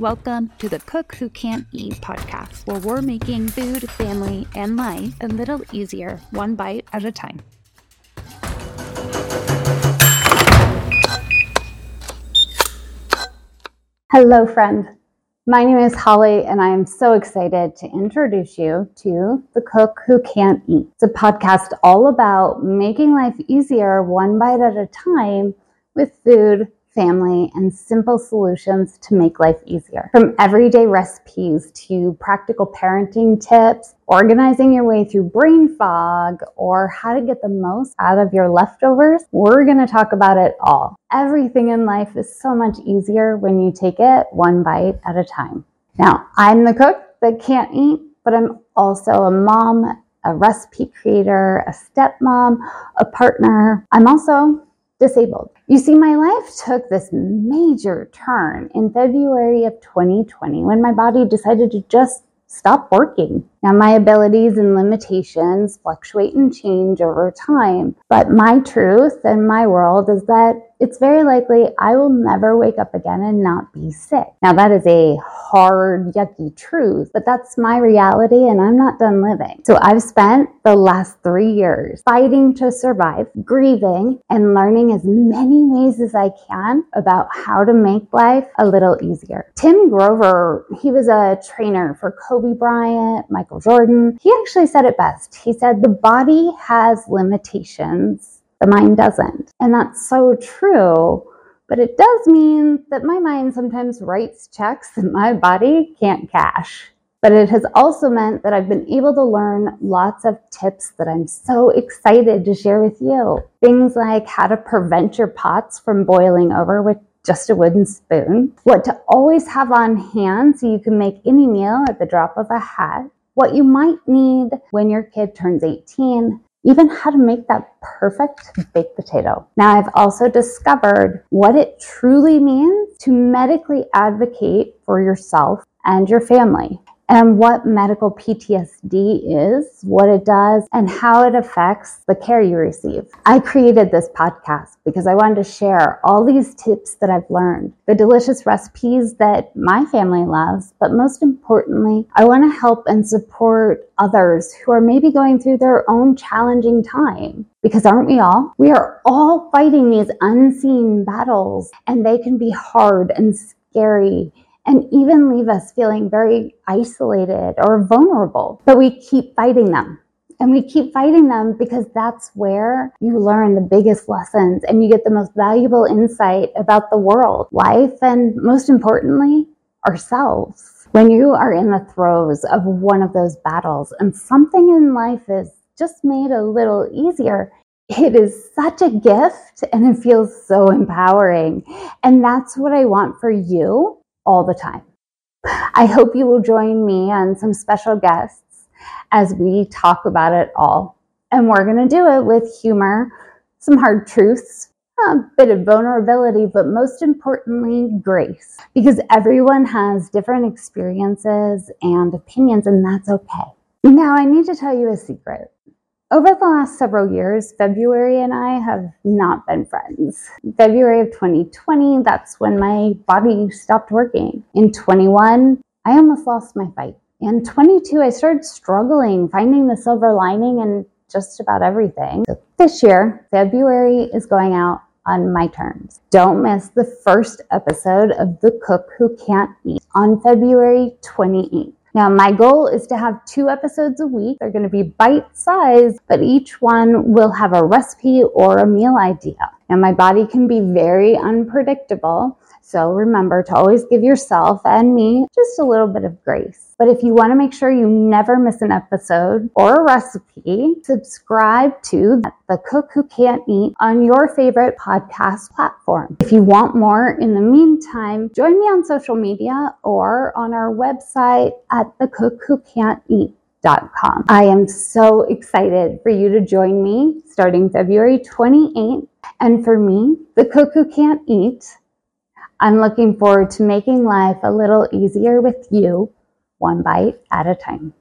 Welcome to the Cook Who Can't Eat podcast, where we're making food, family, and life a little easier, one bite at a time. Hello, friend. My name is Holly, and I am so excited to introduce you to The Cook Who Can't Eat. It's a podcast all about making life easier, one bite at a time, with food, family, and simple solutions to make life easier. From everyday recipes to practical parenting tips, organizing your way through brain fog, or how to get the most out of your leftovers, we're going to talk about it all. Everything in life is so much easier when you take it one bite at a time. Now, I'm the cook that can't eat, but I'm also a mom, a recipe creator, a stepmom, a partner. I'm also disabled. You see, my life took this major turn in February of 2020 when my body decided to just stop working. Now, my abilities and limitations fluctuate and change over time, but my truth and my world is that it's very likely I will never wake up again and not be sick. Now, that is a hard, yucky truth, but that's my reality and I'm not done living. So I've spent the last three years fighting to survive, grieving, and learning as many ways as I can about how to make life a little easier. Tim Grover, he was a trainer for Kobe Bryant, Michael Jordan. He actually said it best. He said, The body has limitations the mind doesn't. And that's so true. But it does mean that my mind sometimes writes checks that my body can't cash. But it has also meant that I've been able to learn lots of tips that I'm so excited to share with you. Things like how to prevent your pots from boiling over with just a wooden spoon, what to always have on hand so you can make any meal at the drop of a hat, what you might need when your kid turns 18, even how to make that perfect baked potato. Now, I've also discovered what it truly means to medically advocate for yourself and your family and what medical PTSD is, what it does, and how it affects the care you receive. I created this podcast because I wanted to share all these tips that I've learned, the delicious recipes that my family loves, but most importantly, I want to help and support others who are maybe going through their own challenging time. Because aren't we all? We are all fighting these unseen battles, and they can be hard and scary and even leave us feeling very isolated or vulnerable. But we keep fighting them. And we keep fighting them because that's where you learn the biggest lessons and you get the most valuable insight about the world, life, and most importantly, ourselves. When you are in the throes of one of those battles and something in life is just made a little easier, it is such a gift and it feels so empowering. And that's what I want for you all the time. I hope you will join me and some special guests as we talk about it all. And we're going to do it with humor, some hard truths, a bit of vulnerability, but most importantly, grace. Because everyone has different experiences and opinions, and that's okay. Now, I need to tell you a secret. Over the last several years, February and I have not been friends. February of 2020, that's when my body stopped working. In 21, I almost lost my fight. In 22, I started struggling, finding the silver lining in just about everything. This year, February is going out on my terms. Don't miss the first episode of The Cook Who Can't Eat on February 28th. Now, my goal is to have two episodes a week. They're going to be bite sized, but each one will have a recipe or a meal idea. And my body can be very unpredictable. So remember to always give yourself and me just a little bit of grace. But if you want to make sure you never miss an episode or a recipe, subscribe to The Cook Who Can't Eat on your favorite podcast platform. If you want more in the meantime, join me on social media or on our website at The Cook Who Can't Eat. I am so excited for you to join me starting February 28th. And for me, the cook who can't eat, I'm looking forward to making life a little easier with you, one bite at a time.